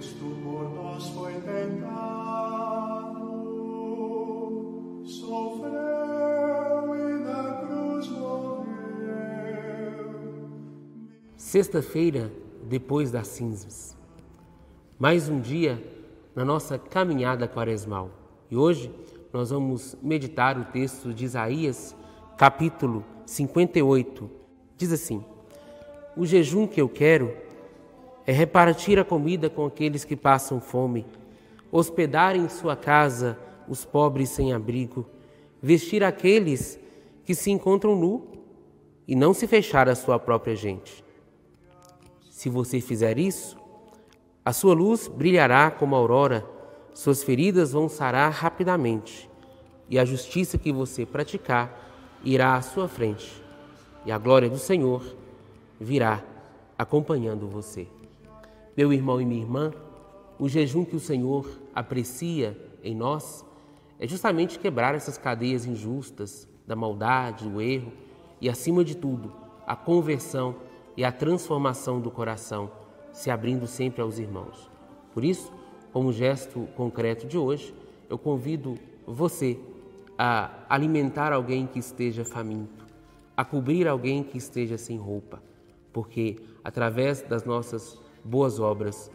Cristo por nós foi tentado, sofreu e na cruz morreu. Sexta-feira, depois das cinzas. Mais um dia na nossa caminhada quaresmal. E hoje nós vamos meditar o texto de Isaías, capítulo 58. Diz assim: O jejum que eu quero é repartir a comida com aqueles que passam fome, hospedar em sua casa os pobres sem abrigo, vestir aqueles que se encontram nu e não se fechar a sua própria gente. Se você fizer isso, a sua luz brilhará como a aurora, suas feridas vão sarar rapidamente, e a justiça que você praticar irá à sua frente, e a glória do Senhor virá acompanhando você. Meu irmão e minha irmã, o jejum que o Senhor aprecia em nós é justamente quebrar essas cadeias injustas da maldade, o erro e, acima de tudo, a conversão e a transformação do coração, se abrindo sempre aos irmãos. Por isso, como gesto concreto de hoje, eu convido você a alimentar alguém que esteja faminto, a cobrir alguém que esteja sem roupa, porque através das nossas boas obras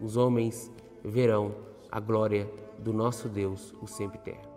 os homens verão a glória do nosso Deus, o sempre terra.